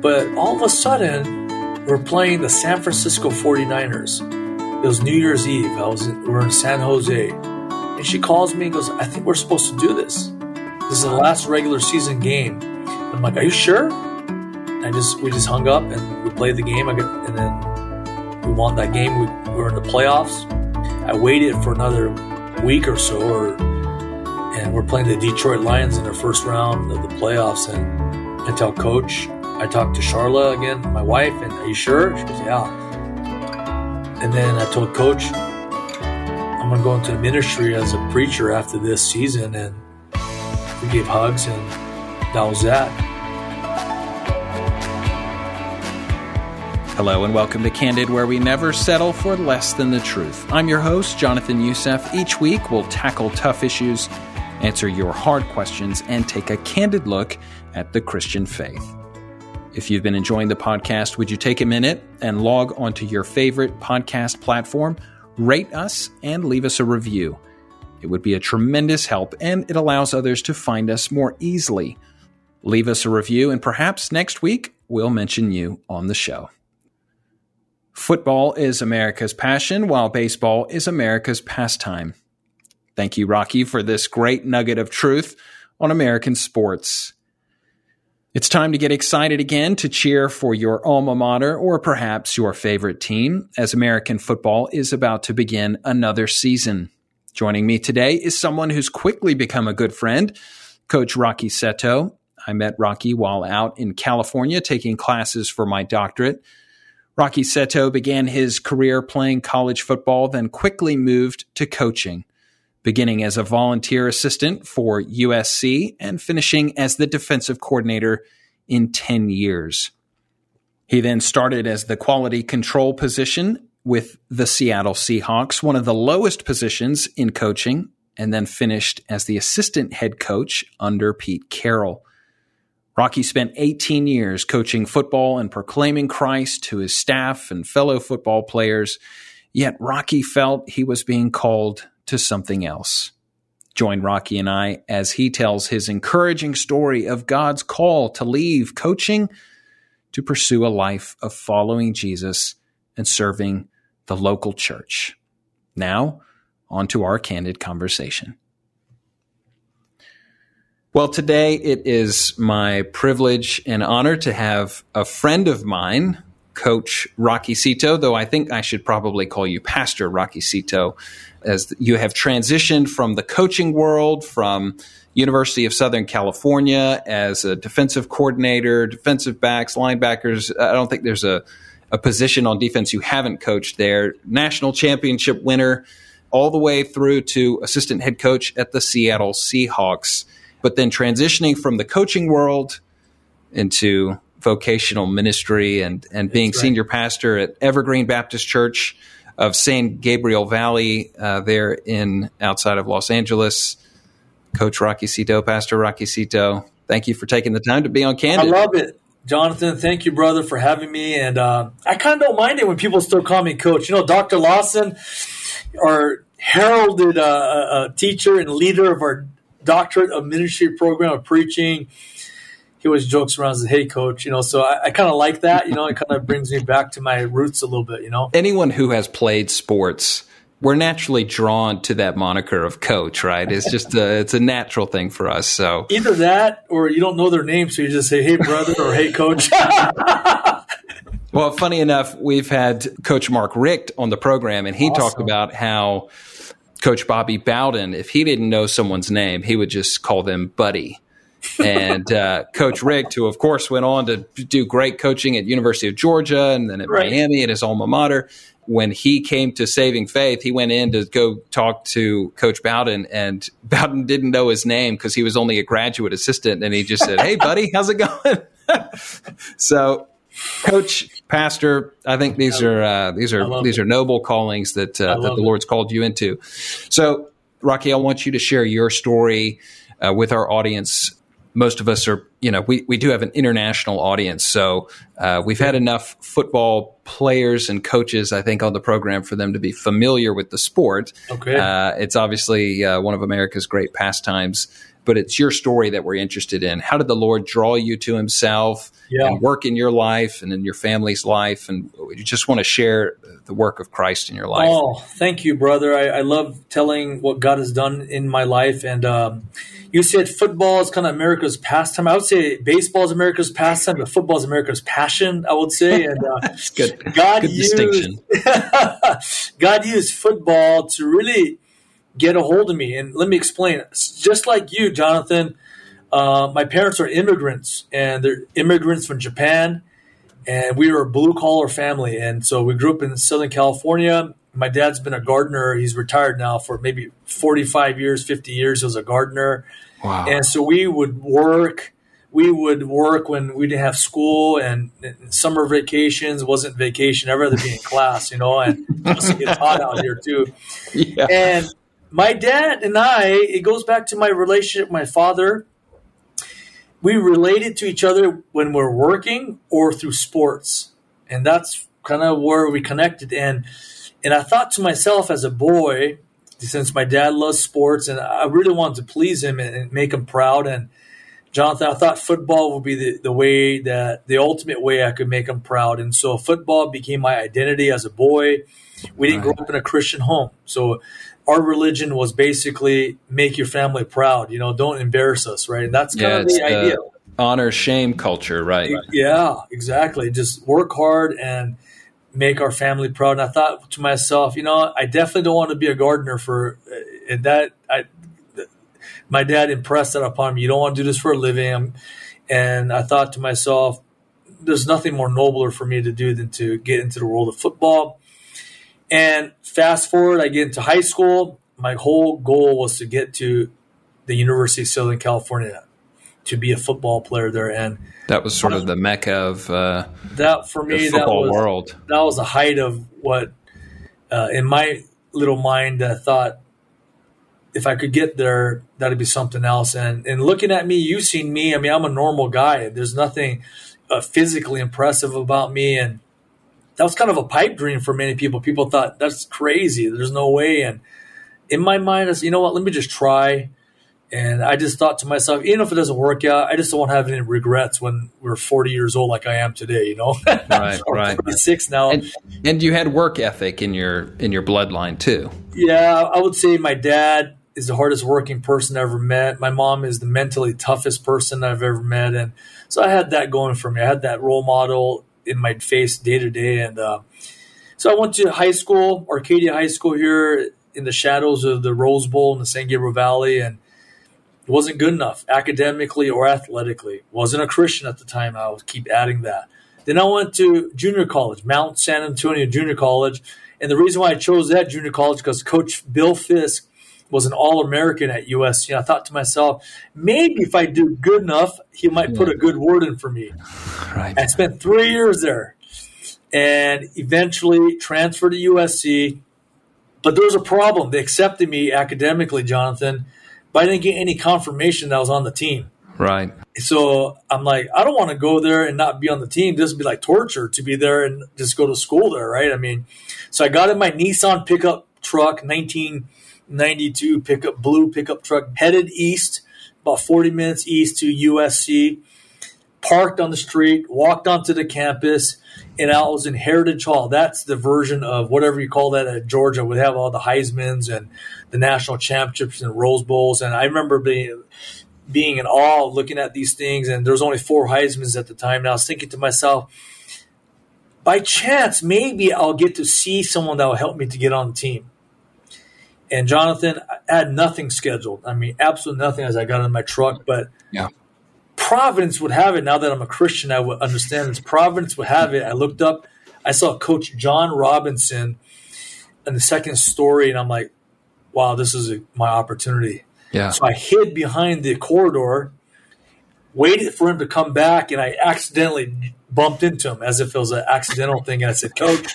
But all of a sudden, we're playing the San Francisco 49ers. It was New Year's Eve. I was in, we are in San Jose. And she calls me and goes, I think we're supposed to do this. This is the last regular season game. I'm like, Are you sure? And I just we just hung up and we played the game. I and then we won that game. We, we were in the playoffs. I waited for another week or so, or and we're playing the Detroit Lions in the first round of the playoffs. And I tell coach, I talked to Charla again, my wife, and are you sure? She goes, yeah. And then I told coach, I'm going to go into the ministry as a preacher after this season. And we gave hugs, and that was that. Hello and welcome to Candid, where we never settle for less than the truth. I'm your host, Jonathan Youssef. Each week, we'll tackle tough issues answer your hard questions, and take a candid look at the Christian faith. If you've been enjoying the podcast, would you take a minute and log onto your favorite podcast platform, rate us, and leave us a review? It would be a tremendous help and it allows others to find us more easily. Leave us a review, and perhaps next week we'll mention you on the show. Football is America's passion, while baseball is America's pastime. Thank you, Rocky, for this great nugget of truth on American sports. It's time to get excited again to cheer for your alma mater or perhaps your favorite team as American football is about to begin another season. Joining me today is someone who's quickly become a good friend, Coach Rocky Seto. I met Rocky while out in California taking classes for my doctorate. Rocky Seto began his career playing college football, then quickly moved to coaching beginning as a volunteer assistant for USC and finishing as the defensive coordinator in 10 years. He then started as the quality control position with the Seattle Seahawks, one of the lowest positions in coaching, and then finished as the assistant head coach under Pete Carroll. Rocky spent 18 years coaching football and proclaiming Christ to his staff and fellow football players. Yet Rocky felt he was being called to something else. Join Rocky and I as he tells his encouraging story of God's call to leave coaching to pursue a life of following Jesus and serving the local church. Now, on to our candid conversation. Well, today it is my privilege and honor to have a friend of mine, Coach Rocky Seto, though I think I should probably call you Pastor Rocky Seto, as you have transitioned from the coaching world, from University of Southern California as a defensive coordinator, defensive backs, linebackers. I don't think there's a, a position on defense you haven't coached there. National championship winner, all the way through to assistant head coach at the Seattle Seahawks. But then transitioning from the coaching world into vocational ministry and, and being right. senior pastor at Evergreen Baptist Church of San Gabriel Valley uh, there in outside of Los Angeles. Coach Rocky Seto, Pastor Rocky Seto, thank you for taking the time to be on Candid. I love it. Jonathan, thank you, brother, for having me. And uh, I kind of don't mind it when people still call me coach. You know, Dr. Lawson, our heralded uh, teacher and leader of our doctorate of ministry program of preaching, he always jokes around as, "Hey, coach," you know. So I, I kind of like that. You know, it kind of brings me back to my roots a little bit. You know, anyone who has played sports, we're naturally drawn to that moniker of coach, right? It's just a, it's a natural thing for us. So either that, or you don't know their name, so you just say, "Hey, brother," or "Hey, coach." well, funny enough, we've had Coach Mark Richt on the program, and he awesome. talked about how. Coach Bobby Bowden, if he didn't know someone's name, he would just call them buddy and uh, Coach Richt, who of course went on to do great coaching at University of Georgia and then at right. Miami at his alma mater. When he came to Saving Faith, he went in to go talk to Coach Bowden, and Bowden didn't know his name because he was only a graduate assistant, and he just said, "Hey, buddy, how's it going?" so coach pastor i think these are uh, these are these it. are noble callings that uh, that the lord's called you into so rocky i want you to share your story uh, with our audience most of us are, you know, we, we do have an international audience. So uh, we've had enough football players and coaches, I think, on the program for them to be familiar with the sport. Okay. Uh, it's obviously uh, one of America's great pastimes, but it's your story that we're interested in. How did the Lord draw you to Himself Yeah. and work in your life and in your family's life? And you just want to share the work of Christ in your life. Oh, thank you, brother. I, I love telling what God has done in my life. And um, you said football is kind of America's pastime. I would say baseball is America's pastime, but football is America's passion. I would say. And uh, good. God Good used distinction. God used football to really get a hold of me. And let me explain. Just like you, Jonathan, uh, my parents are immigrants, and they're immigrants from Japan. And we were a blue collar family. And so we grew up in Southern California. My dad's been a gardener. He's retired now for maybe 45 years, 50 years. He was a gardener. Wow. And so we would work. We would work when we didn't have school and, and summer vacations wasn't vacation. I'd rather be in class, you know, and it's hot out here too. yeah. And my dad and I, it goes back to my relationship with my father. We related to each other when we're working or through sports. And that's kind of where we connected. And and I thought to myself as a boy, since my dad loves sports and I really wanted to please him and, and make him proud. And Jonathan, I thought football would be the, the way that the ultimate way I could make him proud. And so football became my identity as a boy. We didn't grow up in a Christian home. So our religion was basically make your family proud, you know, don't embarrass us, right? And that's kind Yeah, of it's the idea. honor shame culture, right? Yeah, exactly. Just work hard and make our family proud. And I thought to myself, you know, I definitely don't want to be a gardener for uh, and that. I, my dad impressed that upon me. You don't want to do this for a living. And I thought to myself, there's nothing more nobler for me to do than to get into the world of football. And fast forward, I get into high school. My whole goal was to get to the University of Southern California to be a football player there. And That was sort of the mecca of uh, that for the me, that football was world. that was the height of what uh, in my little mind I thought if I could get there, that'd be something else. And and looking at me, you've seen me. I mean, I'm a normal guy. There's nothing uh, physically impressive about me, and that was kind of a pipe dream for many people. People thought that's crazy. There's no way. And in my mind, I said, you know what? Let me just try. And I just thought to myself, even if it doesn't work out, I just don't want to have any regrets when we're 40 years old, like I am today. You know, Right, I'm right. 46 now. And and you had work ethic in your in your bloodline too. Yeah, I would say my dad is the hardest working person I ever met. My mom is the mentally toughest person I've ever met, and so I had that going for me. I had that role model in my face day to day, and uh, so I went to high school, Arcadia High School here in the shadows of the Rose Bowl in the San Gabriel Valley, and it wasn't good enough academically or athletically. wasn't a Christian at the time. I would keep adding that. Then I went to junior college, Mount San Antonio Junior College. And the reason why I chose that junior college because Coach Bill Fisk was an All American at USC. And I thought to myself, maybe if I do good enough, he might put a good word in for me. Right. I spent three years there and eventually transferred to USC. But there was a problem. They accepted me academically, Jonathan, but I didn't get any confirmation that I was on the team. Right. So I'm like, I don't want to go there and not be on the team. This would be like torture to be there and just go to school there, right? I mean, so I got in my Nissan pickup truck, 1992 pickup, blue pickup truck, headed east, about 40 minutes east to USC, parked on the street, walked onto the campus, and I was in Heritage Hall. That's the version of whatever you call that at Georgia. would have all the Heisman's and the national championships and Rose Bowls. And I remember being being in awe looking at these things. And there was only four Heisman's at the time. And I was thinking to myself, by chance, maybe I'll get to see someone that will help me to get on the team. And Jonathan, I had nothing scheduled. I mean, absolutely nothing as I got in my truck. But Yeah. Providence would have it. Now that I'm a Christian, I would understand this. Providence would have it. I looked up, I saw Coach John Robinson in the second story, and I'm like, wow, this is a, my opportunity. Yeah. So I hid behind the corridor, waited for him to come back, and I accidentally bumped into him as if it was an accidental thing. And I said, Coach,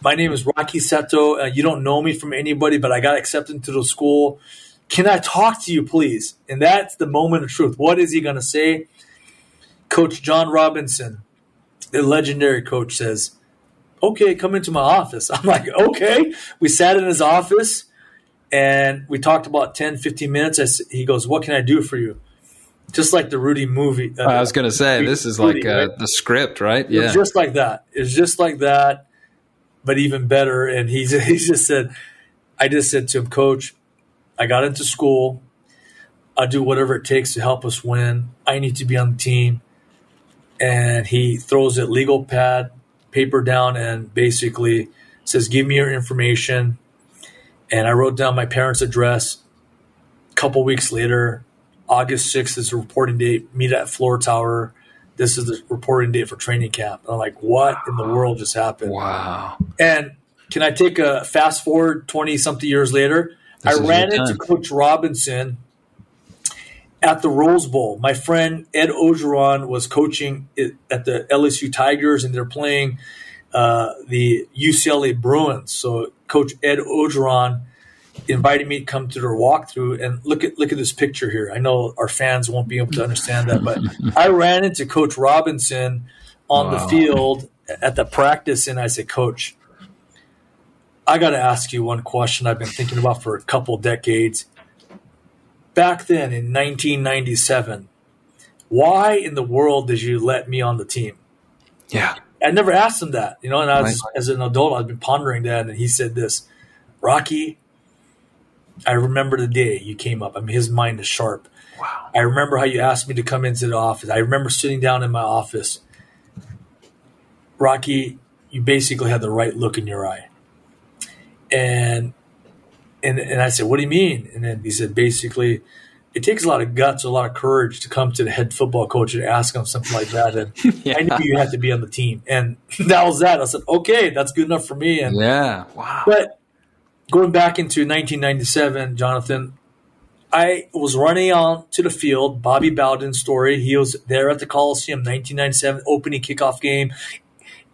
my name is Rocky Seto. Uh, you don't know me from anybody, but I got accepted into the school. Can I talk to you, please? And that's the moment of truth. What is he going to say? Coach John Robinson, the legendary coach, says, Okay, come into my office. I'm like, Okay. We sat in his office and we talked about 10, 15 minutes. I, he goes, What can I do for you? Just like the Rudy movie. Uh, I was going to say, this is Rudy, like uh, right? the script, right? Yeah. just like that. It's just like that, but even better. And he, he just said, I just said to him, Coach, I got into school. I'll do whatever it takes to help us win. I need to be on the team. And he throws a legal pad, paper down, and basically says, Give me your information. And I wrote down my parents' address. A couple weeks later, August 6th is the reporting date. Meet at Fluor Tower. This is the reporting date for training camp. And I'm like, what in the world just happened? Wow. And can I take a fast forward 20 something years later? This I ran into Coach Robinson at the Rose Bowl. My friend Ed Orgeron was coaching at the LSU Tigers, and they're playing uh, the UCLA Bruins. So Coach Ed Orgeron invited me to come to their walkthrough and look at look at this picture here. I know our fans won't be able to understand that, but I ran into Coach Robinson on wow. the field at the practice, and I said, Coach, I got to ask you one question I've been thinking about for a couple decades. Back then in 1997, why in the world did you let me on the team? Yeah. I never asked him that, you know, and I was, right. as an adult, I've been pondering that. And he said this Rocky, I remember the day you came up. I mean, his mind is sharp. Wow. I remember how you asked me to come into the office. I remember sitting down in my office. Rocky, you basically had the right look in your eye and and and I said, "What do you mean?" And then he said, "Basically, it takes a lot of guts, a lot of courage to come to the head football coach and ask him something like that." And yeah. I knew you had to be on the team, and that was that. I said, "Okay, that's good enough for me." And yeah, wow. But going back into 1997, Jonathan, I was running on to the field. Bobby Bowden story. He was there at the Coliseum, 1997 opening kickoff game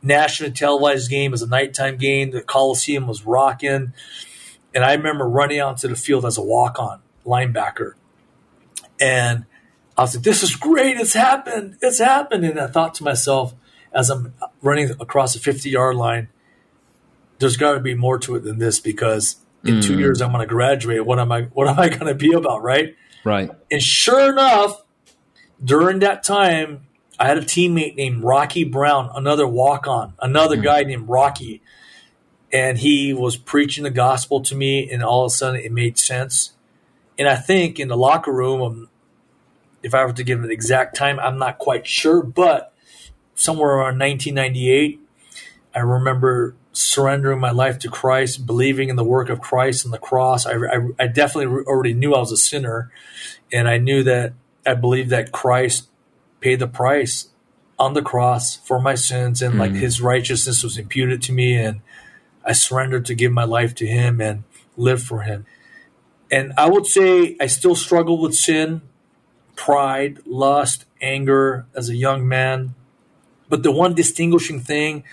national televised game. Was a nighttime game. The Coliseum was rocking. And I remember running onto the field as a walk on linebacker. And I was like, this is great. It's happened. It's happened. And I thought to myself, as I'm running across the 50 yard line, there's got to be more to it than this because in mm. two years I'm going to graduate. What am I? What am I going to be about? Right. Right. And sure enough, during that time, I had a teammate named Rocky Brown, another walk on, another mm-hmm. guy named Rocky. And he was preaching the gospel to me, and all of a sudden it made sense. And I think in the locker room, um, if I were to give an exact time, I'm not quite sure, but somewhere around 1998, I remember surrendering my life to Christ, believing in the work of Christ and the cross. I, I, I definitely already knew I was a sinner, and I knew that I believed that Christ paid the price on the cross for my sins and mm like hmm. his righteousness was imputed to me and I surrendered to give my life to him and live for him. And I would say I still struggle with sin, pride, lust, anger as a young man. But the one distinguishing thing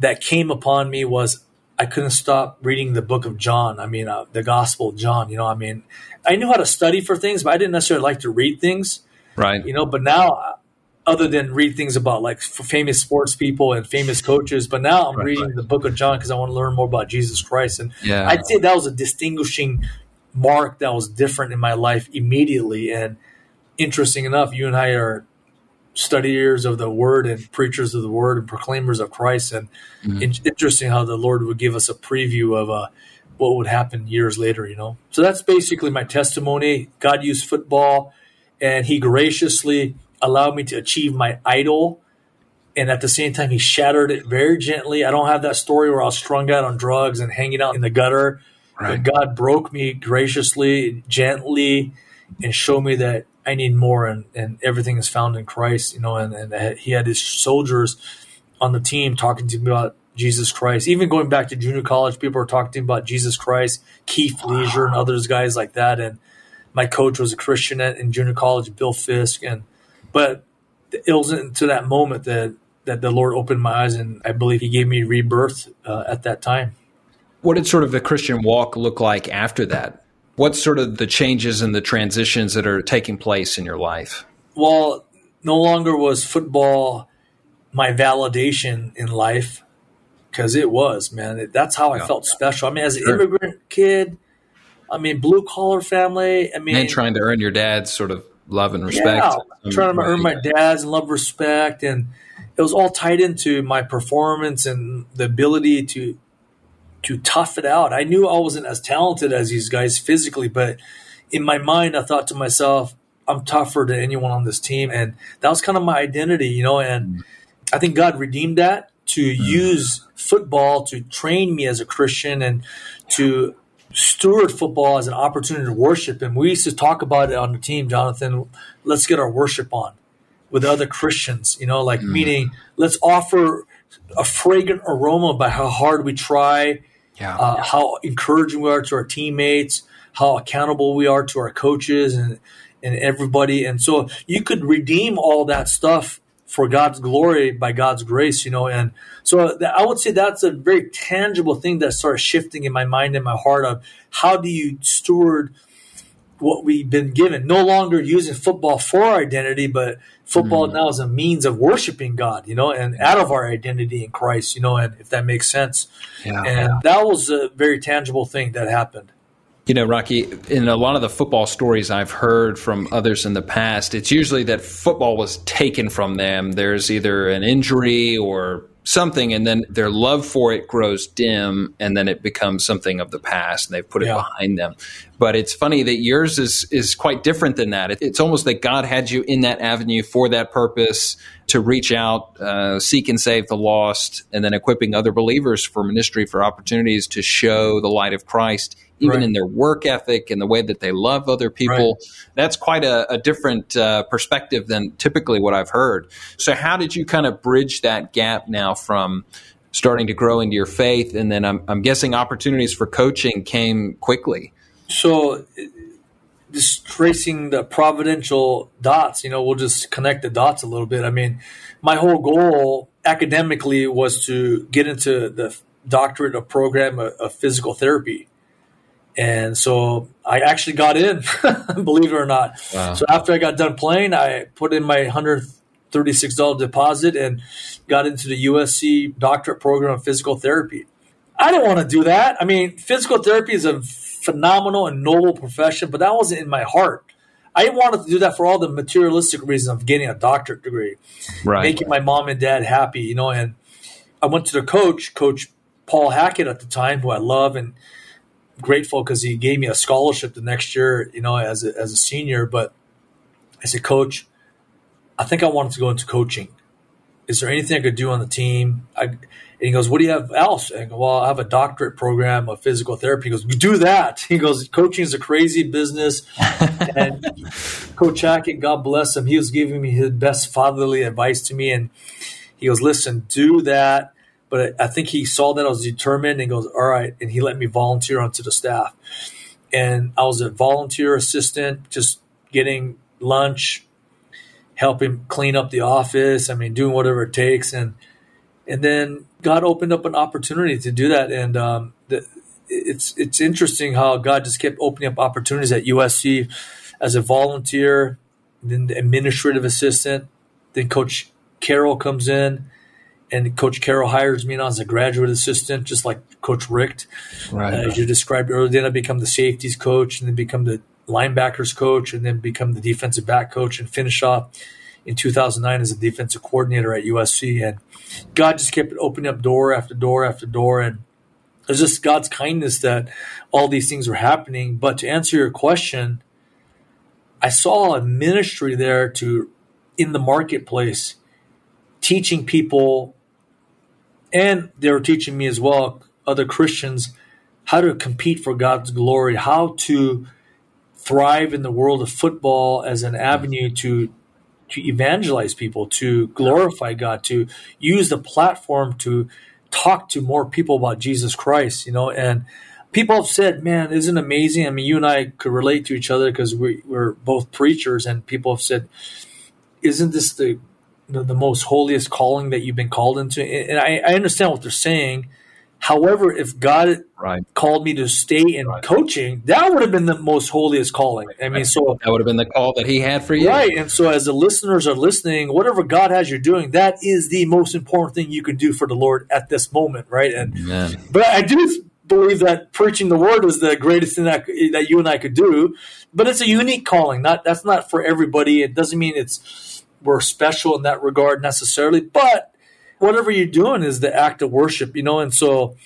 that came upon me was I couldn't stop reading the book of John. I mean, uh, the Gospel of John. You know, I mean, I knew how to study for things, but I didn't necessarily like to read things. Right. You know, but now, other than read things about like famous sports people and famous coaches, but now I'm right, reading right. the book of John because I want to learn more about Jesus Christ. And yeah. I'd say that was a distinguishing mark that was different in my life immediately. And interesting enough, you and I are studiers of the word and preachers of the word and proclaimers of Christ. And mm-hmm. in- interesting how the Lord would give us a preview of uh, what would happen years later, you know? So that's basically my testimony. God used football and he graciously allowed me to achieve my idol. And at the same time, he shattered it very gently. I don't have that story where I was strung out on drugs and hanging out in the gutter. Right. But God broke me graciously, gently, and showed me that I need more, and, and everything is found in Christ. You know, and, and he had his soldiers on the team talking to me about Jesus Christ. Even going back to junior college, people were talking to me about Jesus Christ, Keith wow. Leisure, and others guys like that. And my coach was a Christian at, in junior college, Bill Fisk, and but it wasn't to that moment that that the Lord opened my eyes, and I believe He gave me rebirth uh, at that time. What did sort of the Christian walk look like after that? What's sort of the changes and the transitions that are taking place in your life? Well, no longer was football my validation in life because it was, man. It, that's how I yeah. felt special. I mean, as an sure. immigrant kid, I mean, blue collar family. I mean, and trying to earn your dad's sort of love and respect. Yeah, trying to earn my dad's and love, respect, and it was all tied into my performance and the ability to to tough it out. I knew I wasn't as talented as these guys physically, but in my mind, I thought to myself, I'm tougher than anyone on this team, and that was kind of my identity, you know. And mm. I think God redeemed that to mm. use football to train me as a Christian and to steward football as an opportunity to worship And We used to talk about it on the team, Jonathan. Let's get our worship on with other Christians, you know, like mm. meaning let's offer a fragrant aroma by how hard we try, yeah. Uh, how encouraging we are to our teammates, how accountable we are to our coaches and and everybody. And so you could redeem all that stuff for God's glory by God's grace, you know. And so I would say that's a very tangible thing that starts shifting in my mind and my heart of how do you steward what we've been given? No longer using football for our identity, but football mm. now is a means of worshiping God, you know, and out of our identity in Christ, you know, and if that makes sense. Yeah. And that was a very tangible thing that happened. You know, Rocky, in a lot of the football stories I've heard from others in the past, it's usually that football was taken from them. There's either an injury or something and then their love for it grows dim and then it becomes something of the past and they've put yeah. it behind them but it's funny that yours is is quite different than that it's almost like god had you in that avenue for that purpose to reach out uh, seek and save the lost and then equipping other believers for ministry for opportunities to show the light of christ even right. in their work ethic and the way that they love other people. Right. That's quite a, a different uh, perspective than typically what I've heard. So, how did you kind of bridge that gap now from starting to grow into your faith? And then I'm, I'm guessing opportunities for coaching came quickly. So, just tracing the providential dots, you know, we'll just connect the dots a little bit. I mean, my whole goal academically was to get into the doctorate of program of, of physical therapy. And so I actually got in, believe it or not. Wow. So after I got done playing, I put in my $136 deposit and got into the USC doctorate program of physical therapy. I didn't want to do that. I mean, physical therapy is a phenomenal and noble profession, but that wasn't in my heart. I wanted to do that for all the materialistic reasons of getting a doctorate degree, right. making my mom and dad happy, you know. And I went to the coach, Coach Paul Hackett at the time, who I love, and grateful because he gave me a scholarship the next year, you know, as a, as a senior. But I said, Coach, I think I wanted to go into coaching. Is there anything I could do on the team? I, and he goes, What do you have else? And I go, Well, I have a doctorate program of physical therapy. He goes, do that. He goes, Coaching is a crazy business. and Coach Hackett, God bless him, he was giving me his best fatherly advice to me. And he goes, Listen, do that but I think he saw that I was determined and goes, all right. And he let me volunteer onto the staff. And I was a volunteer assistant, just getting lunch, helping clean up the office. I mean, doing whatever it takes. And, and then God opened up an opportunity to do that. And, um, the, it's, it's interesting how God just kept opening up opportunities at USC as a volunteer, then the administrative assistant, then coach Carroll comes in and Coach Carroll hires me on as a graduate assistant, just like Coach Richt, right. uh, as you described earlier. Then I become the safeties coach, and then become the linebackers coach, and then become the defensive back coach, and finish off in 2009 as a defensive coordinator at USC. And God just kept opening up door after door after door, and it's just God's kindness that all these things were happening. But to answer your question, I saw a ministry there to in the marketplace teaching people and they were teaching me as well, other Christians, how to compete for God's glory, how to thrive in the world of football as an avenue to to evangelize people, to glorify God, to use the platform to talk to more people about Jesus Christ, you know, and people have said, man, isn't amazing? I mean, you and I could relate to each other because we, we're both preachers and people have said, isn't this the the, the, most holiest calling that you've been called into. And I, I understand what they're saying, However, if God right. called me to stay in right. coaching, that would have been the most holiest calling. I mean, so that would have been the call that He had for you, right? And so, as the listeners are listening, whatever God has you doing, that is the most important thing you can do for the Lord at this moment, right? And Amen. but I do believe that preaching the word is the greatest thing that that you and I could do. But it's a unique calling. Not that's not for everybody. It doesn't mean it's we're special in that regard necessarily, but whatever you're doing is the act of worship, you know. And so,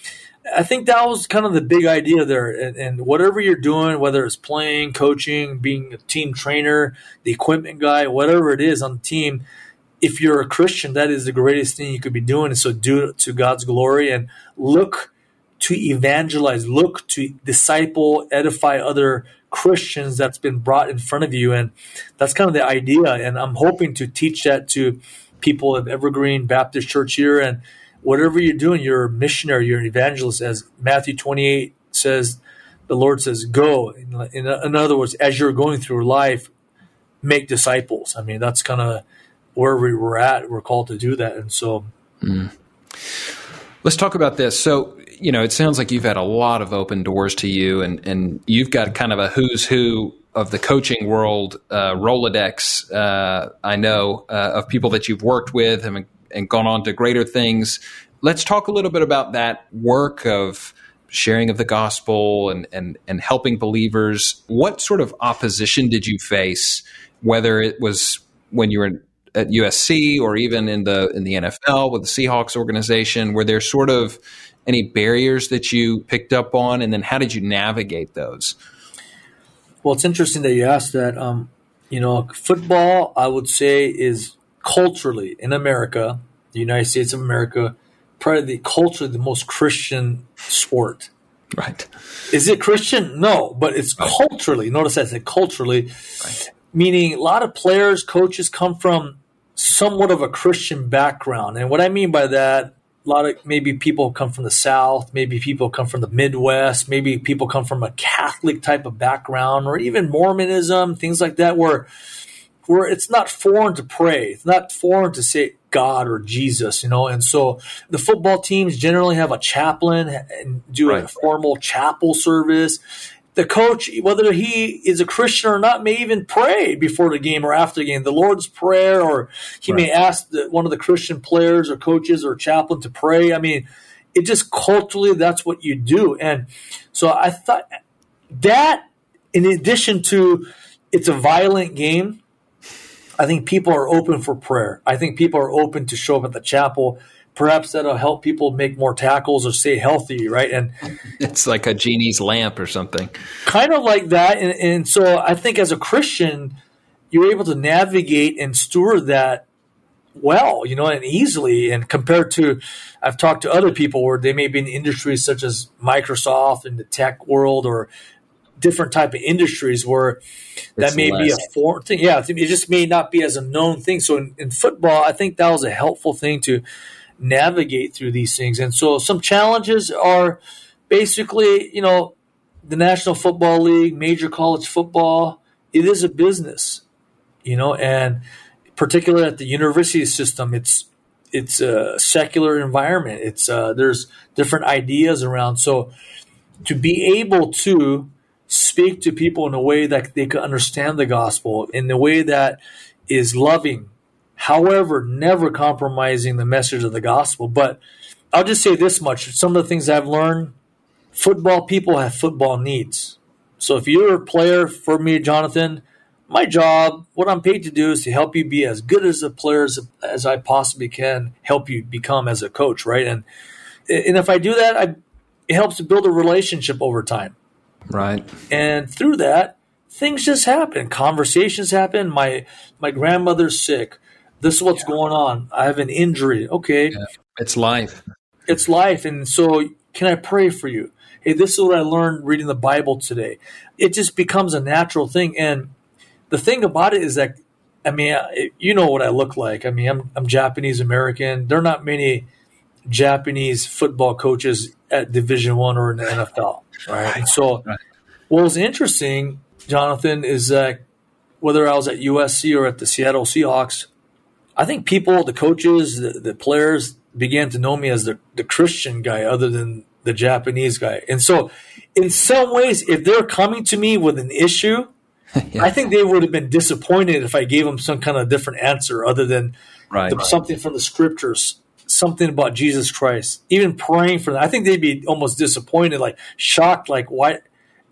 I think that was kind of the big idea there. And, and, whatever you're doing, whether it's playing, coaching, being a team trainer, the equipment guy, whatever it is on the team, if you're a Christian, that is the greatest thing you could be doing. And so, do it to God's glory and look to evangelize, look to disciple, edify other Christians that's been brought in front of you. And that's kind of the idea. And I'm hoping to teach that to people of Evergreen Baptist Church here. And whatever you're doing, you're a missionary, you're an evangelist. As Matthew 28 says, the Lord says, go. In, in, in other words, as you're going through life, make disciples. I mean, that's kind of where we were at. We're called to do that. And so. Mm. Let's talk about this. So, you know, it sounds like you've had a lot of open doors to you, and, and you've got kind of a who's who of the coaching world uh, Rolodex. Uh, I know uh, of people that you've worked with and, and gone on to greater things. Let's talk a little bit about that work of sharing of the gospel and, and, and helping believers. What sort of opposition did you face, whether it was when you were at USC or even in the in the NFL with the Seahawks organization? Were there sort of any barriers that you picked up on, and then how did you navigate those? Well, it's interesting that you asked that. Um, you know, football, I would say, is culturally in America, the United States of America, probably the culturally the most Christian sport. Right. Is it Christian? No, but it's right. culturally. Notice I said culturally, right. meaning a lot of players, coaches come from somewhat of a Christian background. And what I mean by that, a lot of maybe people come from the South, maybe people come from the Midwest, maybe people come from a Catholic type of background, or even Mormonism, things like that, where where it's not foreign to pray, it's not foreign to say God or Jesus, you know. And so the football teams generally have a chaplain and do right. a formal chapel service the coach, whether he is a Christian or not, may even pray before the game or after the game. The Lord's Prayer, or he right. may ask the, one of the Christian players or coaches or chaplain to pray. I mean, it just culturally, that's what you do. And so I thought that, in addition to it's a violent game, I think people are open for prayer. I think people are open to show up at the chapel perhaps that'll help people make more tackles or stay healthy, right? And it's like a genie's lamp or something. Kind of like that. And, and so I think as a Christian, you're able to navigate and steward that well, you know, and easily. And compared to, I've talked to other people where they may be in industries such as Microsoft in the tech world or different type of industries where that it's may less. be a foreign thing. Yeah, it just may not be as a known thing. So in, in football, I think that was a helpful thing to navigate through these things. And so some challenges are basically, you know, the National Football League, major college football, it is a business, you know, and particularly at the university system, it's it's a secular environment. It's uh, there's different ideas around. So to be able to speak to people in a way that they can understand the gospel in the way that is loving However, never compromising the message of the gospel. But I'll just say this much some of the things I've learned football people have football needs. So if you're a player for me, Jonathan, my job, what I'm paid to do is to help you be as good as a player as, as I possibly can, help you become as a coach, right? And and if I do that, I, it helps to build a relationship over time. Right. And through that, things just happen. Conversations happen. My my grandmother's sick. This is what's yeah. going on. I have an injury. Okay. Yeah. It's life. It's life. And so, can I pray for you? Hey, this is what I learned reading the Bible today. It just becomes a natural thing. And the thing about it is that, I mean, you know what I look like. I mean, I'm, I'm Japanese American. There are not many Japanese football coaches at Division One or in the NFL. Right. And so, right. what was interesting, Jonathan, is that whether I was at USC or at the Seattle Seahawks, I think people, the coaches, the, the players, began to know me as the, the Christian guy other than the Japanese guy. And so, in some ways, if they're coming to me with an issue, yeah. I think they would have been disappointed if I gave them some kind of different answer other than right, the, right. something from the scriptures, something about Jesus Christ. Even praying for them, I think they'd be almost disappointed, like shocked, like, why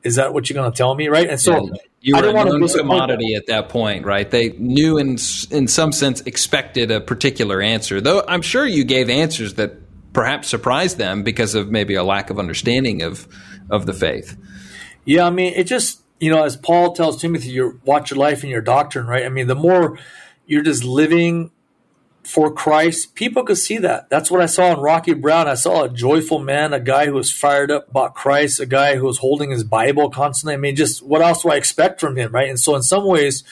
is that what you're going to tell me? Right. And so, yeah. You were a known commodity at that point, right? They knew, in in some sense, expected a particular answer. Though I'm sure you gave answers that perhaps surprised them because of maybe a lack of understanding of of the faith. Yeah, I mean, it just you know, as Paul tells Timothy, you watch your life and your doctrine, right? I mean, the more you're just living for Christ, people could see that. That's what I saw in Rocky Brown. I saw a joyful man, a guy who was fired up about Christ, a guy who was holding his Bible constantly. I mean, just what else do I expect from him, right? And so, in some ways,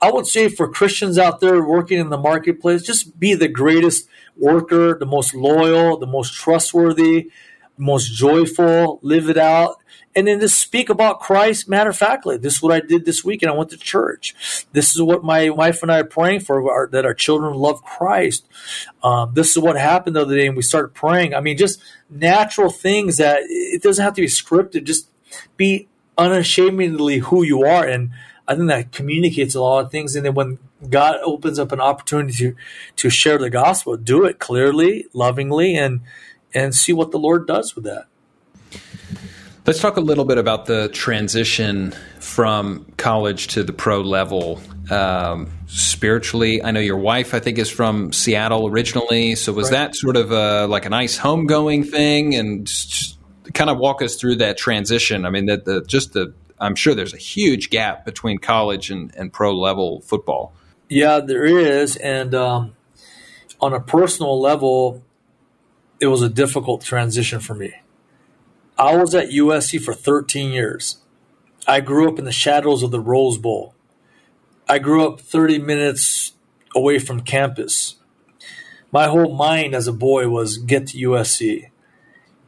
I would say for Christians out there working in the marketplace, just be the greatest worker, the most loyal, the most trustworthy, most joyful, live it out. And then just speak about Christ matter of factly. This is what I did this weekend. I went to church. This is what my wife and I are praying for our, that our children love Christ. Um, this is what happened the other day, and we started praying. I mean, just natural things that it doesn't have to be scripted. Just be unashamedly who you are. And I think that communicates a lot of things. And then when God opens up an opportunity to, to share the gospel, do it clearly, lovingly, and and see what the Lord does with that. Let's talk a little bit about the transition from college to the pro level. Um, spiritually, I know your wife, I think, is from Seattle originally. So was right. that sort of a, like a nice homegoing thing? And just kind of walk us through that transition. I mean, that the just the I'm sure there's a huge gap between college and, and pro level football. Yeah, there is. And um, on a personal level, it was a difficult transition for me. I was at USC for 13 years. I grew up in the shadows of the Rose Bowl. I grew up 30 minutes away from campus. My whole mind as a boy was get to USC.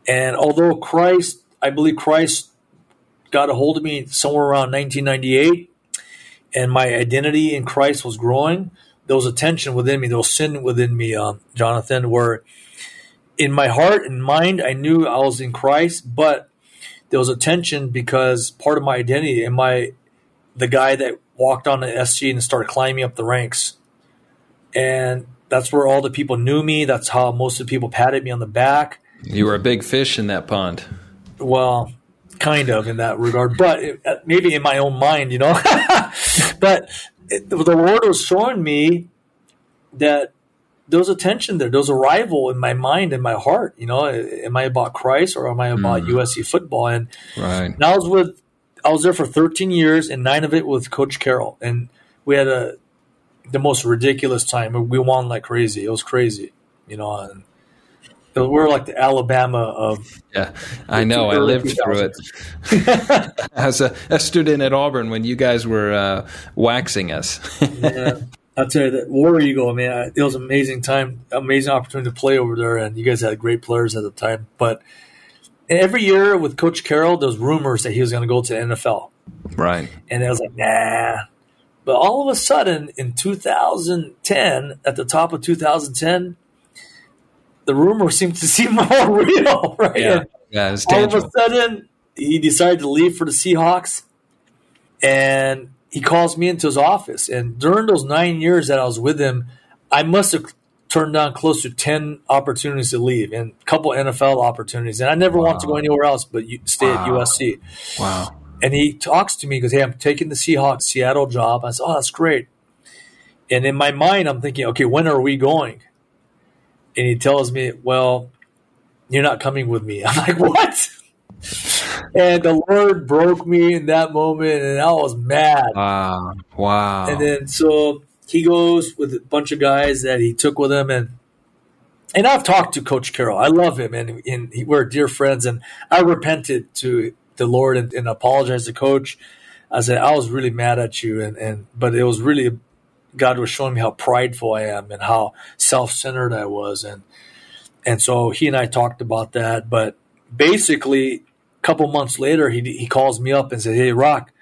And although Christ, I believe Christ got a hold of me somewhere around 1998, and my identity in Christ was growing. There was a tension within me, there was sin within me, um, Jonathan, where in my heart and mind, I knew I was in Christ, but there was a tension because part of my identity am I the guy that walked on the SC and started climbing up the ranks. And that's where all the people knew me. That's how most of the people patted me on the back. You were a big fish in that pond. Well, kind of in that regard, but it, uh, maybe in my own mind, you know. but it, the Lord was showing me that there was a tension there. There was a rival in my mind and my heart. You know, am I about Christ or am I about mm. USC football? And right. now I was with, I was there for 13 years and nine of it with Coach Carroll, and we had a the most ridiculous time. We won like crazy. It was crazy, you know. And we're like the Alabama of. Yeah, I know. I lived through it as a, a, student at Auburn when you guys were uh, waxing us. yeah. I'll tell you that War Eagle, man, it was an amazing time, amazing opportunity to play over there, and you guys had great players at the time. But every year with Coach Carroll, there was rumors that he was going to go to the NFL. Right. And I was like, nah. But all of a sudden, in 2010, at the top of 2010, the rumor seemed to seem more real, right? Yeah, yeah it's all of a sudden, he decided to leave for the Seahawks, and he calls me into his office. And during those nine years that I was with him, I must have turned down close to 10 opportunities to leave and a couple NFL opportunities. And I never wow. want to go anywhere else but stay wow. at USC. Wow. And he talks to me because, hey, I'm taking the Seahawks Seattle job. I said, oh, that's great. And in my mind, I'm thinking, okay, when are we going? And he tells me, well, you're not coming with me. I'm like, what? And the Lord broke me in that moment, and I was mad. Wow! Wow! And then so he goes with a bunch of guys that he took with him, and and I've talked to Coach Carroll. I love him, and, and he, we're dear friends. And I repented to the Lord and, and apologized to Coach. I said I was really mad at you, and and but it was really God was showing me how prideful I am and how self centered I was, and and so he and I talked about that. But basically, couple months later, he he calls me up and says, "Hey, Rock."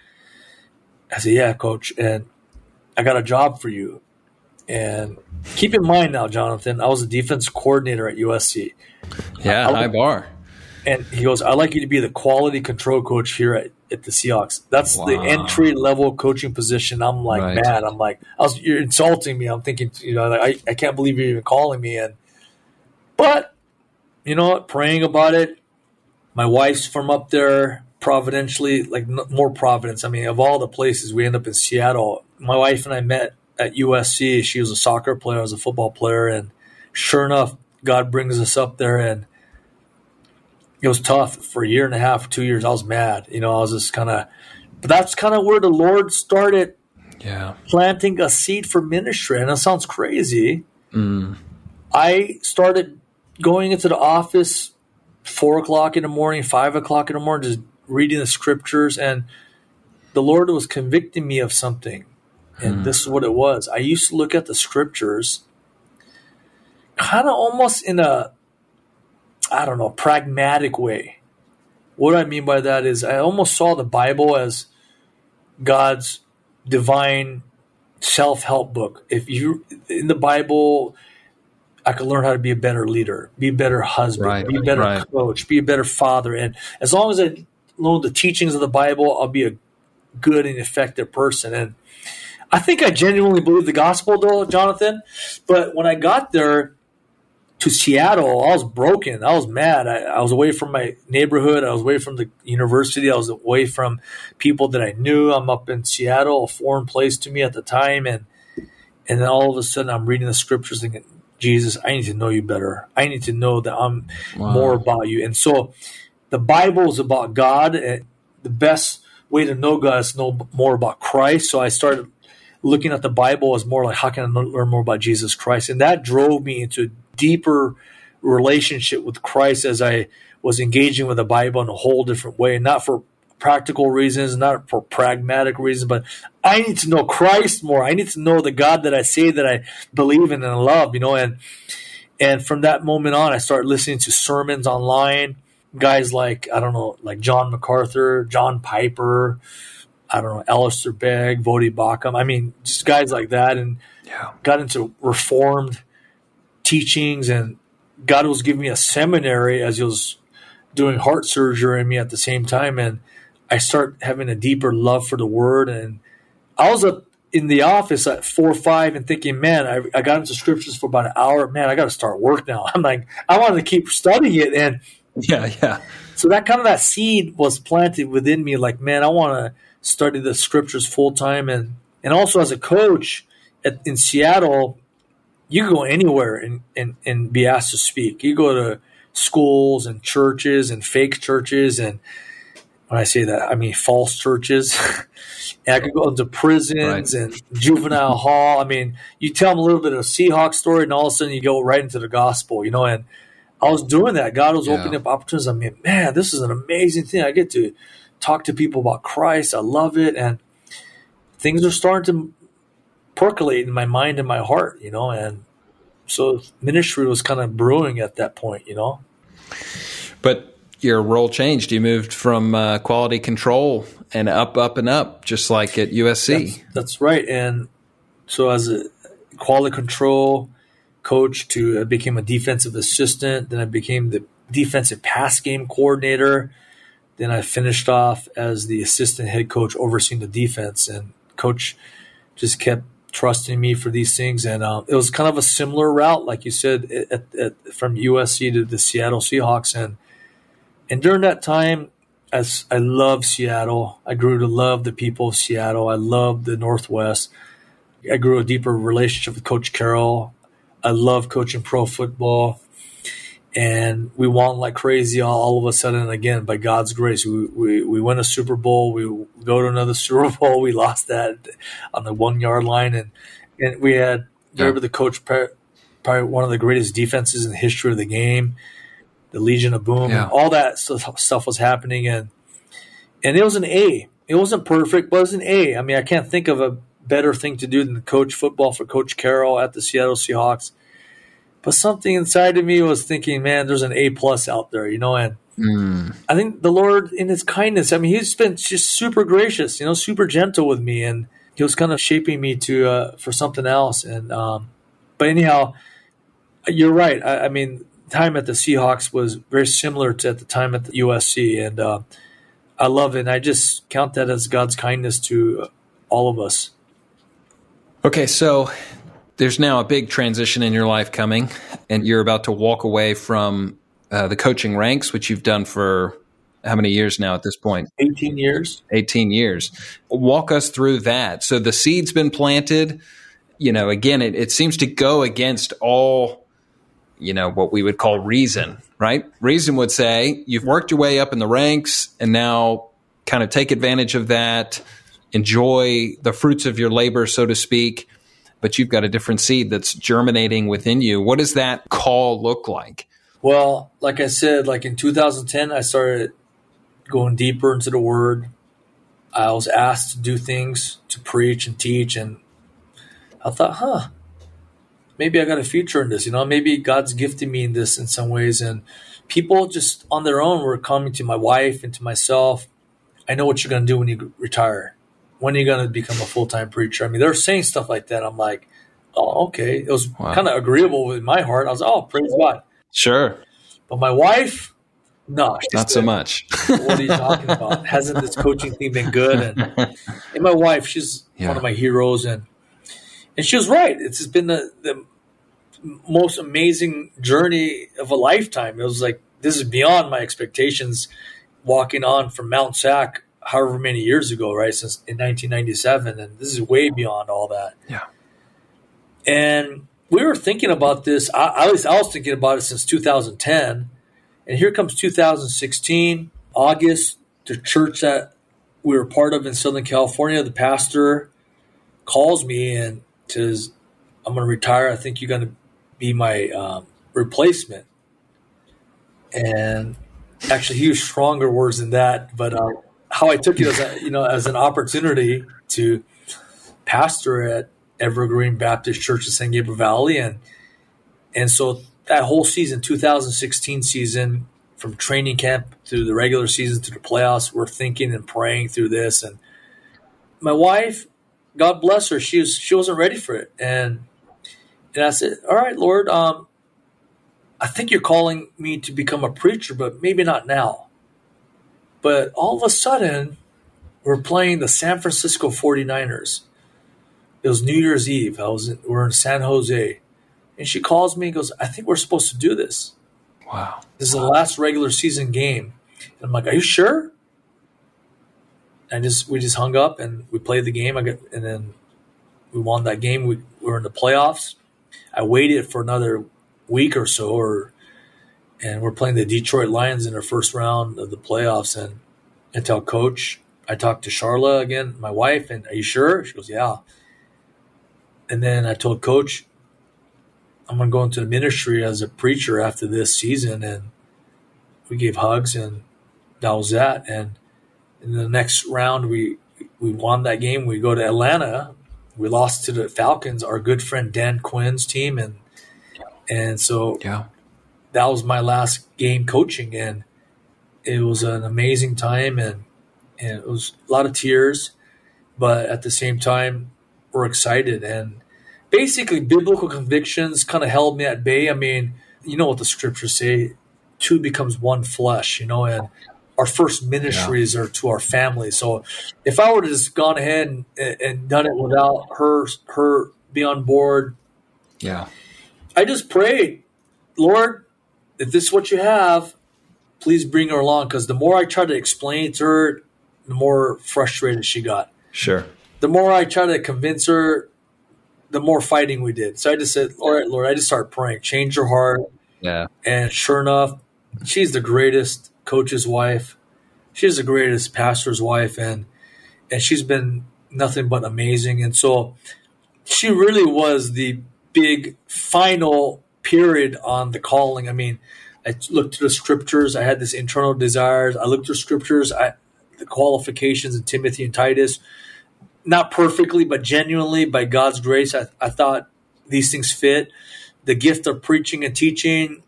I said, "Yeah, coach," and I got a job for you. And keep in mind now, Jonathan, I was a defense coordinator at USC. Yeah, high bar. And he goes, I'd like you to be the quality control coach here at, at the Seahawks. That's wow. the entry level coaching position. I'm like, right. man, I'm like, I was, you're insulting me. I'm thinking, you know, I, I can't believe you're even calling me. And, but, you know what, praying about it. My wife's from up there, providentially, like more Providence. I mean, of all the places, we end up in Seattle. My wife and I met at USC. She was a soccer player, I was a football player. And sure enough, God brings us up there and it was tough for a year and a half, two years. I was mad. You know, I was just kind of, but that's kind of where the Lord started yeah. planting a seed for ministry. And that sounds crazy. Mm. I started going into the office four o'clock in the morning, five o'clock in the morning, just reading the scriptures. And the Lord was convicting me of something. And mm. this is what it was. I used to look at the scriptures kind of almost in a, I don't know, pragmatic way. What I mean by that is I almost saw the Bible as God's divine self help book. If you, in the Bible, I could learn how to be a better leader, be a better husband, right, be a better right. coach, be a better father. And as long as I know the teachings of the Bible, I'll be a good and effective person. And I think I genuinely believe the gospel, though, Jonathan. But when I got there, to Seattle, I was broken. I was mad. I, I, was away from my neighborhood. I was away from the university. I was away from people that I knew. I'm up in Seattle, a foreign place to me at the time, and and then all of a sudden I'm reading the scriptures thinking, Jesus, I need to know you better. I need to know that I'm wow. more about you. And so, the Bible is about God. And the best way to know God is to know more about Christ. So I started looking at the Bible as more like, how can I learn more about Jesus Christ? And that drove me into a deeper relationship with Christ as I was engaging with the Bible in a whole different way, not for practical reasons, not for pragmatic reasons, but I need to know Christ more. I need to know the God that I say that I believe in and love, you know, and and from that moment on I started listening to sermons online, guys like I don't know, like John MacArthur, John Piper, I don't know, Alistair Begg, Voddie Baucham. I mean, just guys like that and yeah. got into reformed teachings and God was giving me a seminary as he was doing heart surgery in me at the same time. And I start having a deeper love for the word. And I was up in the office at four or five and thinking, man, I, I got into scriptures for about an hour. Man, I got to start work now. I'm like, I wanted to keep studying it. And yeah, yeah. So that kind of that seed was planted within me. Like, man, I want to study the scriptures full time. And, and also as a coach at, in Seattle, you can go anywhere and, and, and be asked to speak. You go to schools and churches and fake churches and when I say that, I mean false churches. I could go into prisons right. and juvenile hall. I mean, you tell them a little bit of a Seahawks story, and all of a sudden you go right into the gospel, you know. And I was doing that. God was yeah. opening up opportunities. I mean, man, this is an amazing thing. I get to talk to people about Christ. I love it, and things are starting to percolate in my mind and my heart, you know, and so ministry was kind of brewing at that point, you know. But your role changed. You moved from uh, quality control and up, up, and up, just like at USC. That's, that's right. And so, as a quality control coach, to I became a defensive assistant. Then I became the defensive pass game coordinator. Then I finished off as the assistant head coach overseeing the defense. And coach just kept trusting me for these things. And uh, it was kind of a similar route, like you said, at, at, from USC to the Seattle Seahawks. And and during that time, as I love Seattle, I grew to love the people of Seattle. I love the Northwest. I grew a deeper relationship with Coach Carroll. I love coaching pro football and we won like crazy all, all, of a sudden again by god's grace we, we, we win a super bowl we go to another super bowl we lost that on the one yard line and and we had yeah. the coach probably one of the greatest defenses in the history of the game the legion of boom yeah. all that stuff was happening and and it was an a it wasn't perfect but it was an a i mean i can't think of a better thing to do than coach football for coach carroll at the seattle seahawks but something inside of me was thinking, man, there's an A plus out there, you know, and mm. I think the Lord in his kindness, I mean, he's been just super gracious, you know, super gentle with me. And he was kind of shaping me to uh, for something else. And um, but anyhow, you're right. I, I, mean, time at the Seahawks was very similar to at the time at the USC, and uh, I love it. And I just count that as God's kindness to all of us. Okay, so there's now a big transition in your life coming, and you're about to walk away from uh, the coaching ranks, which you've done for how many years now at this point? 18 years. 18 years. Walk us through that. So the seed's been planted. You know, again, it, it seems to go against all, you know, what we would call reason, right? Reason would say you've worked your way up in the ranks and now kind of take advantage of that, enjoy the fruits of your labor, so to speak. But you've got a different seed that's germinating within you. What does that call look like? Well, like I said, like in 2010, I started going deeper into the word. I was asked to do things, to preach and teach, and I thought, huh, maybe I got a future in this. You know, maybe God's gifted me in this in some ways. And people just on their own were coming to my wife and to myself. I know what you're going to do when you retire. When are you going to become a full time preacher? I mean, they're saying stuff like that. I'm like, oh, okay. It was wow. kind of agreeable with my heart. I was, like, oh, praise God. Sure. But my wife, no, not so much. what are you talking about? Hasn't this coaching thing been good? And, and my wife, she's yeah. one of my heroes, and and she was right. It's been the, the most amazing journey of a lifetime. It was like this is beyond my expectations. Walking on from Mount Sac, however many years ago, right? Since in 1997, and this is way beyond all that. Yeah. And we were thinking about this. I, at least I was thinking about it since 2010 and here comes 2016, August, the church that we were part of in Southern California, the pastor calls me and says, I'm going to retire. I think you're going to be my um, replacement. And actually, he used stronger words than that. But uh, how I took it as a, you know as an opportunity to pastor at Evergreen Baptist Church in San Gabriel Valley, and and so that whole season, 2016 season, from training camp through the regular season to the playoffs, we're thinking and praying through this. And my wife, God bless her, she was she wasn't ready for it, and and I said, "All right, Lord, um, I think you're calling me to become a preacher, but maybe not now." But all of a sudden, we're playing the San Francisco 49ers. It was New Year's Eve. I was in, we're in San Jose and she calls me and goes, I think we're supposed to do this. Wow. This is the last regular season game. And I'm like, Are you sure? And just we just hung up and we played the game. I got and then we won that game. We, we were in the playoffs. I waited for another week or so or and we're playing the Detroit Lions in our first round of the playoffs and I tell coach, I talked to Charla again, my wife, and are you sure? She goes, Yeah. And then I told coach, I'm going to go into the ministry as a preacher after this season. And we gave hugs, and that was that. And in the next round, we we won that game. We go to Atlanta. We lost to the Falcons, our good friend Dan Quinn's team, and and so yeah. that was my last game coaching, and it was an amazing time, and and it was a lot of tears, but at the same time, we're excited and basically biblical convictions kind of held me at bay. I mean, you know what the scriptures say, two becomes one flesh, you know, and our first ministries yeah. are to our family. So if I were to just gone ahead and, and done it without her her be on board, yeah. I just prayed, Lord, if this is what you have, please bring her along. Because the more I tried to explain to her, the more frustrated she got. Sure. The more I tried to convince her, the more fighting we did. So I just said, "All right, Lord," I just started praying, change her heart. Yeah. And sure enough, she's the greatest coach's wife. She's the greatest pastor's wife, and and she's been nothing but amazing. And so she really was the big final period on the calling. I mean, I looked through the scriptures. I had this internal desires. I looked through scriptures. I the qualifications in Timothy and Titus not perfectly, but genuinely by God's grace, I, I thought these things fit. The gift of preaching and teaching,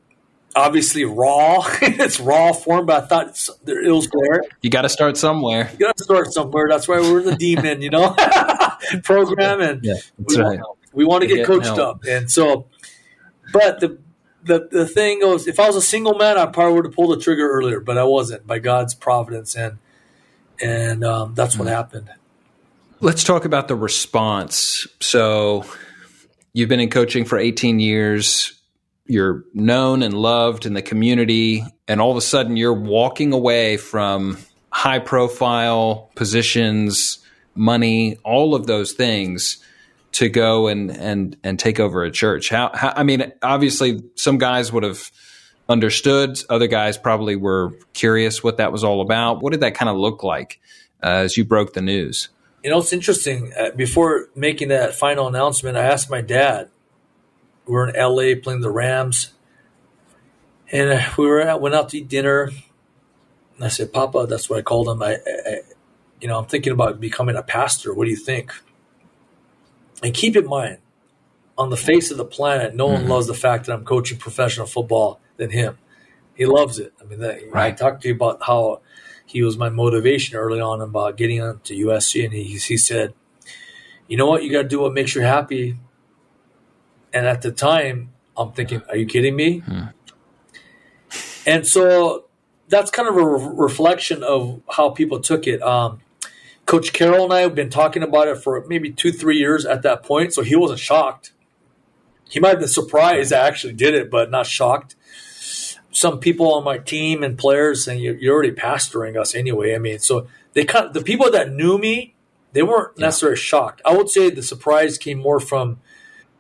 obviously raw. it's raw form, but I thought it was there. You got to start somewhere. You got to start somewhere. That's why we're the demon, you know. program, and yeah, we, right. want, we want to get get coached help. up. And so, but the the the thing goes, if I was a single man, I probably would have pulled the trigger earlier, but I wasn't by God's providence, and and um, that's Mm. what happened. Let's talk about the response. So, you've been in coaching for 18 years. You're known and loved in the community, and all of a sudden, you're walking away from high profile positions, money, all of those things to go and and and take over a church. How, how I mean, obviously, some guys would have understood. Other guys probably were curious what that was all about. What did that kind of look like uh, as you broke the news? You know, it's interesting. Uh, before making that final announcement, I asked my dad. We were in LA playing the Rams, and uh, we were out, went out to eat dinner. And I said, "Papa," that's what I called him. I, I, you know, I'm thinking about becoming a pastor. What do you think? And keep in mind, on the face of the planet, no one loves the fact that I'm coaching professional football than him. He loves it. I mean, that, I talked to you about how he was my motivation early on about getting on to USC, and he he said, "You know what? You got to do what makes you happy." And at the time, I'm thinking, "Are you kidding me?" And so that's kind of a re- reflection of how people took it. Um, Coach Carroll and I have been talking about it for maybe two, three years at that point, so he wasn't shocked. He might have been surprised I actually did it, but not shocked. Some people on my team and players saying you're, you're already pastoring us anyway. I mean, so they kind of, the people that knew me, they weren't necessarily shocked. I would say the surprise came more from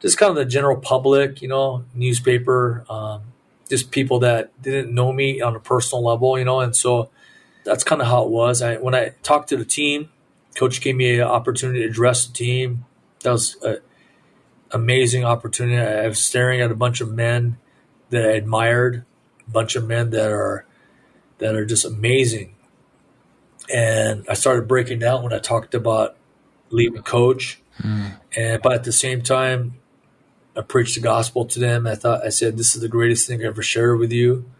just kind of the general public, you know, newspaper, um, just people that didn't know me on a personal level, you know, and so that's kind of how it was. I when I talked to the team, coach gave me an opportunity to address the team. That was an amazing opportunity. I was staring at a bunch of men that I admired, a bunch of men that are that are just amazing. And I started breaking down when I talked about leaving coach. And but at the same time, I preached the gospel to them. I thought I said, "This is the greatest thing I ever shared with you."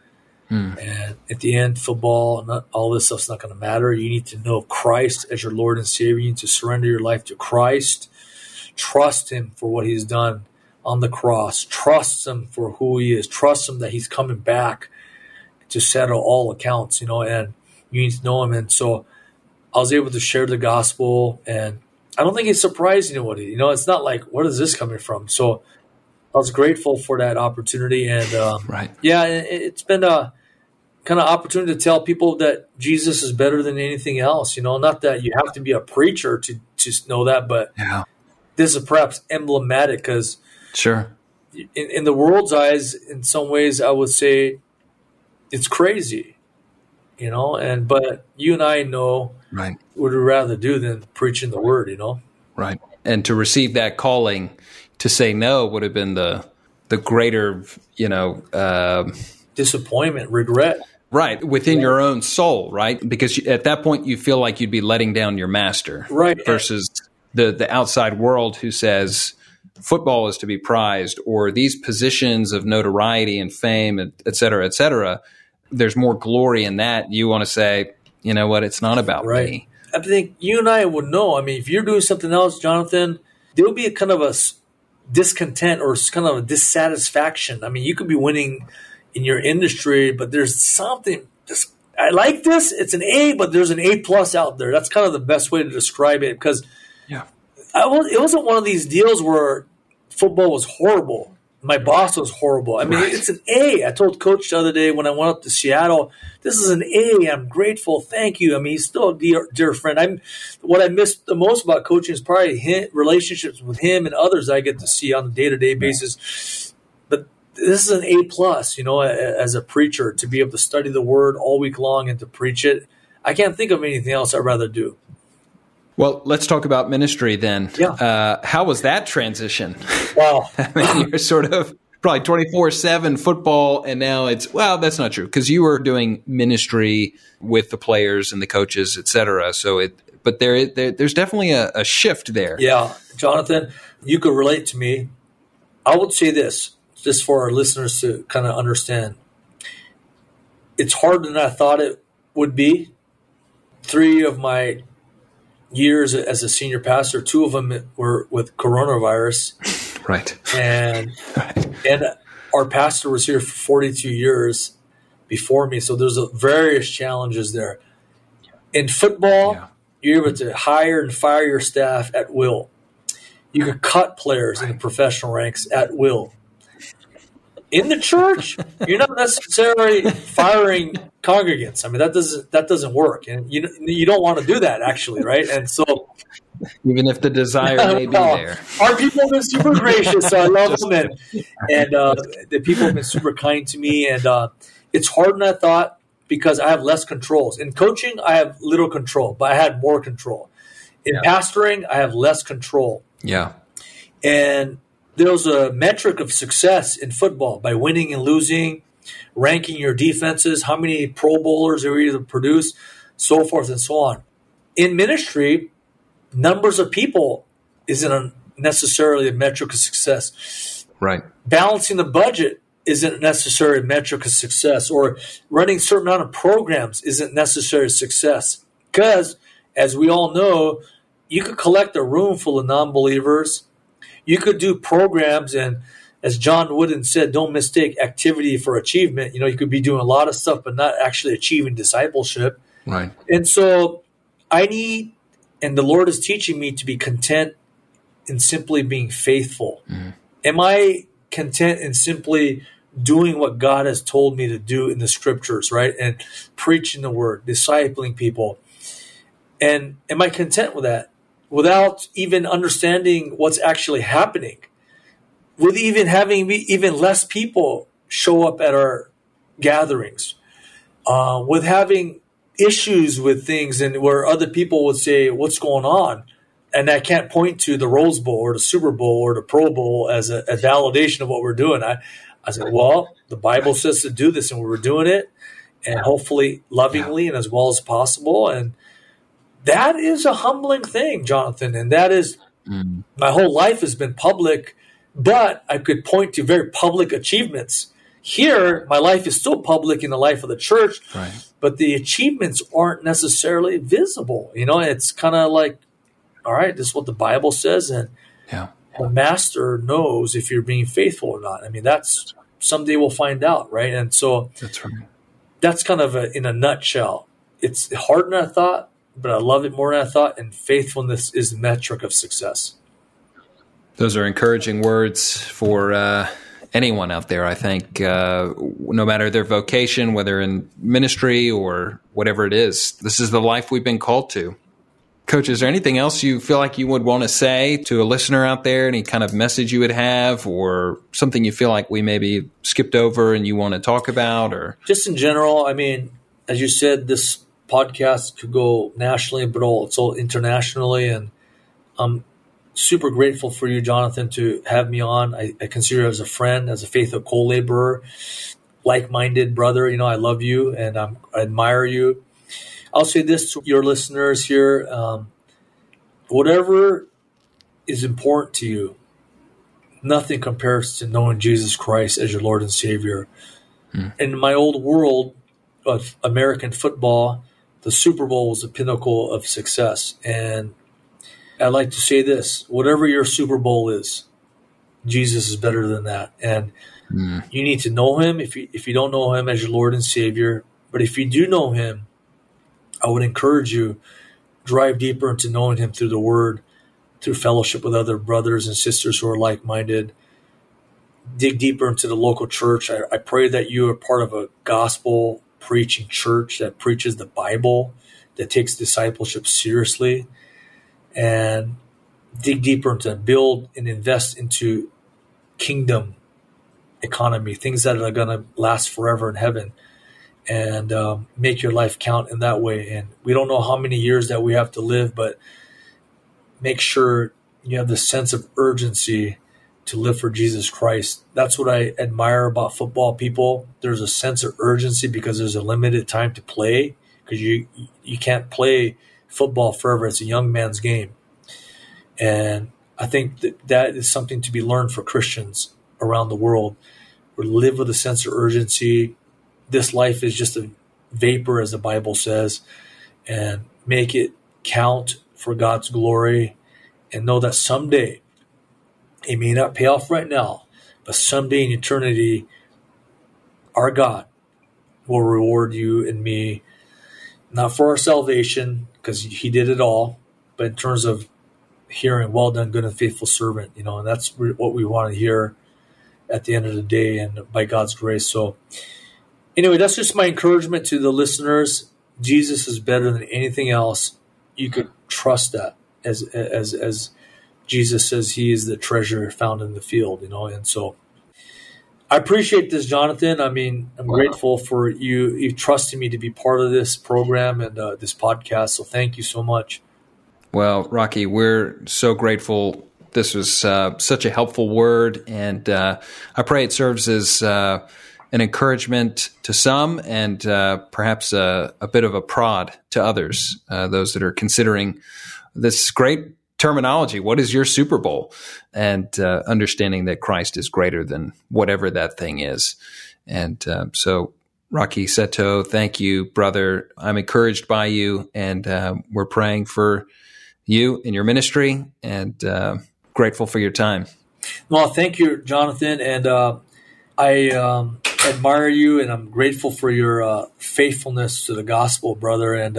Hmm. And at the end, football, not all this stuff's not going to matter. You need to know Christ as your Lord and Savior. You need to surrender your life to Christ. Trust Him for what He's done on the cross. Trust Him for who He is. Trust Him that He's coming back to settle all accounts. You know, and you need to know Him. And so, I was able to share the gospel, and I don't think it surprised anybody. You know, it's not like where is this coming from? So, I was grateful for that opportunity, and um, Right. yeah, it, it's been a kind of opportunity to tell people that Jesus is better than anything else. You know, not that you have to be a preacher to to know that, but Yeah. this is perhaps emblematic because Sure. in, in the world's eyes, in some ways, I would say it's crazy. You know, and but you and I know Right. what we'd rather do than preaching the word. You know, Right. And to receive that calling to say no would have been the the greater, you know, uh, disappointment, regret. right within your own soul, right? Because at that point you feel like you'd be letting down your master, Right. Versus the the outside world who says football is to be prized, or these positions of notoriety and fame, and et cetera, et cetera. There's more glory in that. You want to say, you know what? It's not about Right. me. I think you and I would know. I mean, if you're doing something else, Jonathan, there'll be a kind of a discontent or kind of a dissatisfaction. I mean, you could be winning in your industry, but there's something just. I like this. It's an A, but there's an A plus out there. That's kind of the best way to describe it because Yeah. I was, it wasn't one of these deals where football was horrible. My boss was horrible. I mean, Right. it's an A. I told coach the other day when I went up to Seattle, this is an A. I'm grateful. Thank you. I mean, he's still a dear, dear friend. I'm what I miss the most about coaching is probably relationships with him and others I get to see on a day to day basis. But this is an A plus, you know, as a preacher to be able to study the word all week long and to preach it. I can't think of anything else I'd rather do. Well, let's talk about ministry then. Yeah. Uh, how was that transition? Wow. I mean, you're sort of probably 24 7 football, and now it's, well, that's not true because you were doing ministry with the players and the coaches, et cetera. So it, but there, there there's definitely a, a shift there. Yeah, Jonathan, you could relate to me. I would say this, just for our listeners to kind of understand. It's harder than I thought it would be. Three of my years as a senior pastor. Two of them were with coronavirus, right? And right. and our pastor was here for 42 years before me, so there's a various challenges there. In football, yeah. you're able to hire and fire your staff at will. You could cut players right. in the professional ranks at will. In the church, you're not necessarily firing congregants. I mean, that doesn't that doesn't work, and you you don't want to do that actually, right? And so, even if the desire may be there, our people have been super gracious. I love them, and and uh, the people have been super kind to me, and uh, it's harder than I thought because I have less controls. In coaching, I have little control, but I had more control. In yeah. pastoring, I have less control. Yeah, and there's a metric of success in football by winning and losing ranking your defenses, how many Pro Bowlers are you to produce, so forth and so on. In ministry, numbers of people isn't necessarily a metric of success. Right. Balancing the budget isn't necessarily a metric of success, or running certain amount of programs isn't necessarily success. Because, as we all know, you could collect a room full of non-believers. You could do programs and as John Wooden said, don't mistake activity for achievement. You know, you could be doing a lot of stuff, but not actually achieving discipleship. Right. And so I need, and the Lord is teaching me to be content in simply being faithful. Mm-hmm. Am I content in simply doing what God has told me to do in the scriptures, right? And preaching the word, discipling people. And am I content with that without even understanding what's actually happening? with even having even less people show up at our gatherings, uh, with having issues with things and where other people would say, "What's going on?" and I can't point to the Rose Bowl or the Super Bowl or the Pro Bowl as a, a validation of what we're doing. I, I said, well, the Bible says to do this, and we're doing it, and hopefully lovingly and as well as possible. And that is a humbling thing, Jonathan. And that is mm. my whole life has been public but I could point to very public achievements. Here, my life is still public in the life of the church, right. but the achievements aren't necessarily visible. You know, it's kind of like, all right, this is what the Bible says, and yeah. the master knows if you're being faithful or not. I mean, that's someday we'll find out, right? And so that's right. That's kind of a, in a nutshell. It's harder than I thought, but I love it more than I thought, and faithfulness is the metric of success. Those are encouraging words for uh, anyone out there. I think, uh, no matter their vocation, whether in ministry or whatever it is, this is the life we've been called to. Coach, is there anything else you feel like you would want to say to a listener out there? Any kind of message you would have, or something you feel like we maybe skipped over and you want to talk about, or just in general? I mean, as you said, this podcast could go nationally, but also internationally, and I'm super grateful for you, Jonathan, to have me on. I, I consider you as a friend, as a faithful co-laborer, like-minded brother. You know, I love you and I'm, I admire you. I'll say this to your listeners here: um, whatever is important to you, nothing compares to knowing Jesus Christ as your Lord and Savior. Hmm. In my old world of American football, the Super Bowl was the pinnacle of success, and I'd like to say this whatever your Super Bowl is, Jesus is better than that. And mm. you need to know him if you, if you don't know him as your Lord and Savior. But if you do know him, I would encourage you drive deeper into knowing him through the word, through fellowship with other brothers and sisters who are like minded. Dig deeper into the local church. I, I pray that you are part of a gospel preaching church that preaches the Bible, that takes discipleship seriously and dig deeper into build and invest into kingdom economy, things that are going to last forever in heaven, and um, make your life count in that way. And we don't know how many years that we have to live, but make sure you have the sense of urgency to live for Jesus Christ. That's what I admire about football people. There's a sense of urgency because there's a limited time to play because you you can't play football forever. It's a young man's game. And I think that that is something to be learned for Christians around the world. We live with a sense of urgency. This life is just a vapor, as the Bible says, and make it count for God's glory and know that someday it may not pay off right now, but someday in eternity, our God will reward you and me, not for our salvation, because He did it all, but in terms of hearing, well done, good and faithful servant, you know, and that's what we want to hear at the end of the day and by God's grace. So, anyway, that's just my encouragement to the listeners. Jesus is better than anything else. You could trust that as as as Jesus says he is the treasure found in the field, you know, and so I appreciate this, Jonathan. I mean, I'm wow. grateful for you you trusting me to be part of this program and uh, this podcast. So thank you so much. Well, Rocky, we're so grateful. This was uh, such a helpful word, and uh, I pray it serves as uh, an encouragement to some and uh, perhaps a, a, bit of a prod to others, uh, those that are considering this great terminology. What is your Super Bowl? And uh, understanding that Christ is greater than whatever that thing is. And uh, so, Rocky Seto, thank you, brother. I'm encouraged by you, and uh, we're praying for you and your ministry, and uh, grateful for your time. Well, thank you, Jonathan, and uh, I um, admire you, and I'm grateful for your uh, faithfulness to the gospel, brother. And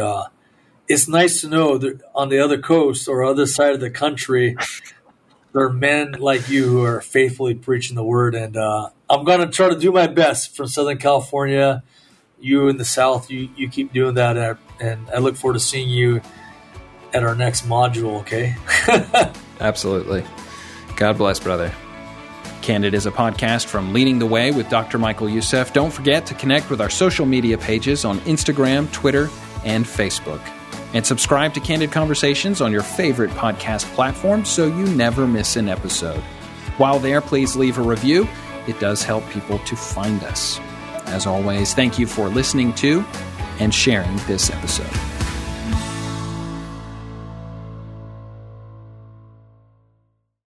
it's nice to know that on the other coast or other side of the country, there are men like you who are faithfully preaching the word. And uh, I'm going to try to do my best from Southern California. You in the South, you, you keep doing that. At, and I look forward to seeing you at our next module, okay? Absolutely. God bless, brother. Candid is a podcast from Leading the Way with Dr. Michael Youssef. Don't forget to connect with our social media pages on Instagram, Twitter, and Facebook and subscribe to Candid Conversations on your favorite podcast platform so you never miss an episode. While there, please leave a review. It does help people to find us. As always, thank you for listening to and sharing this episode.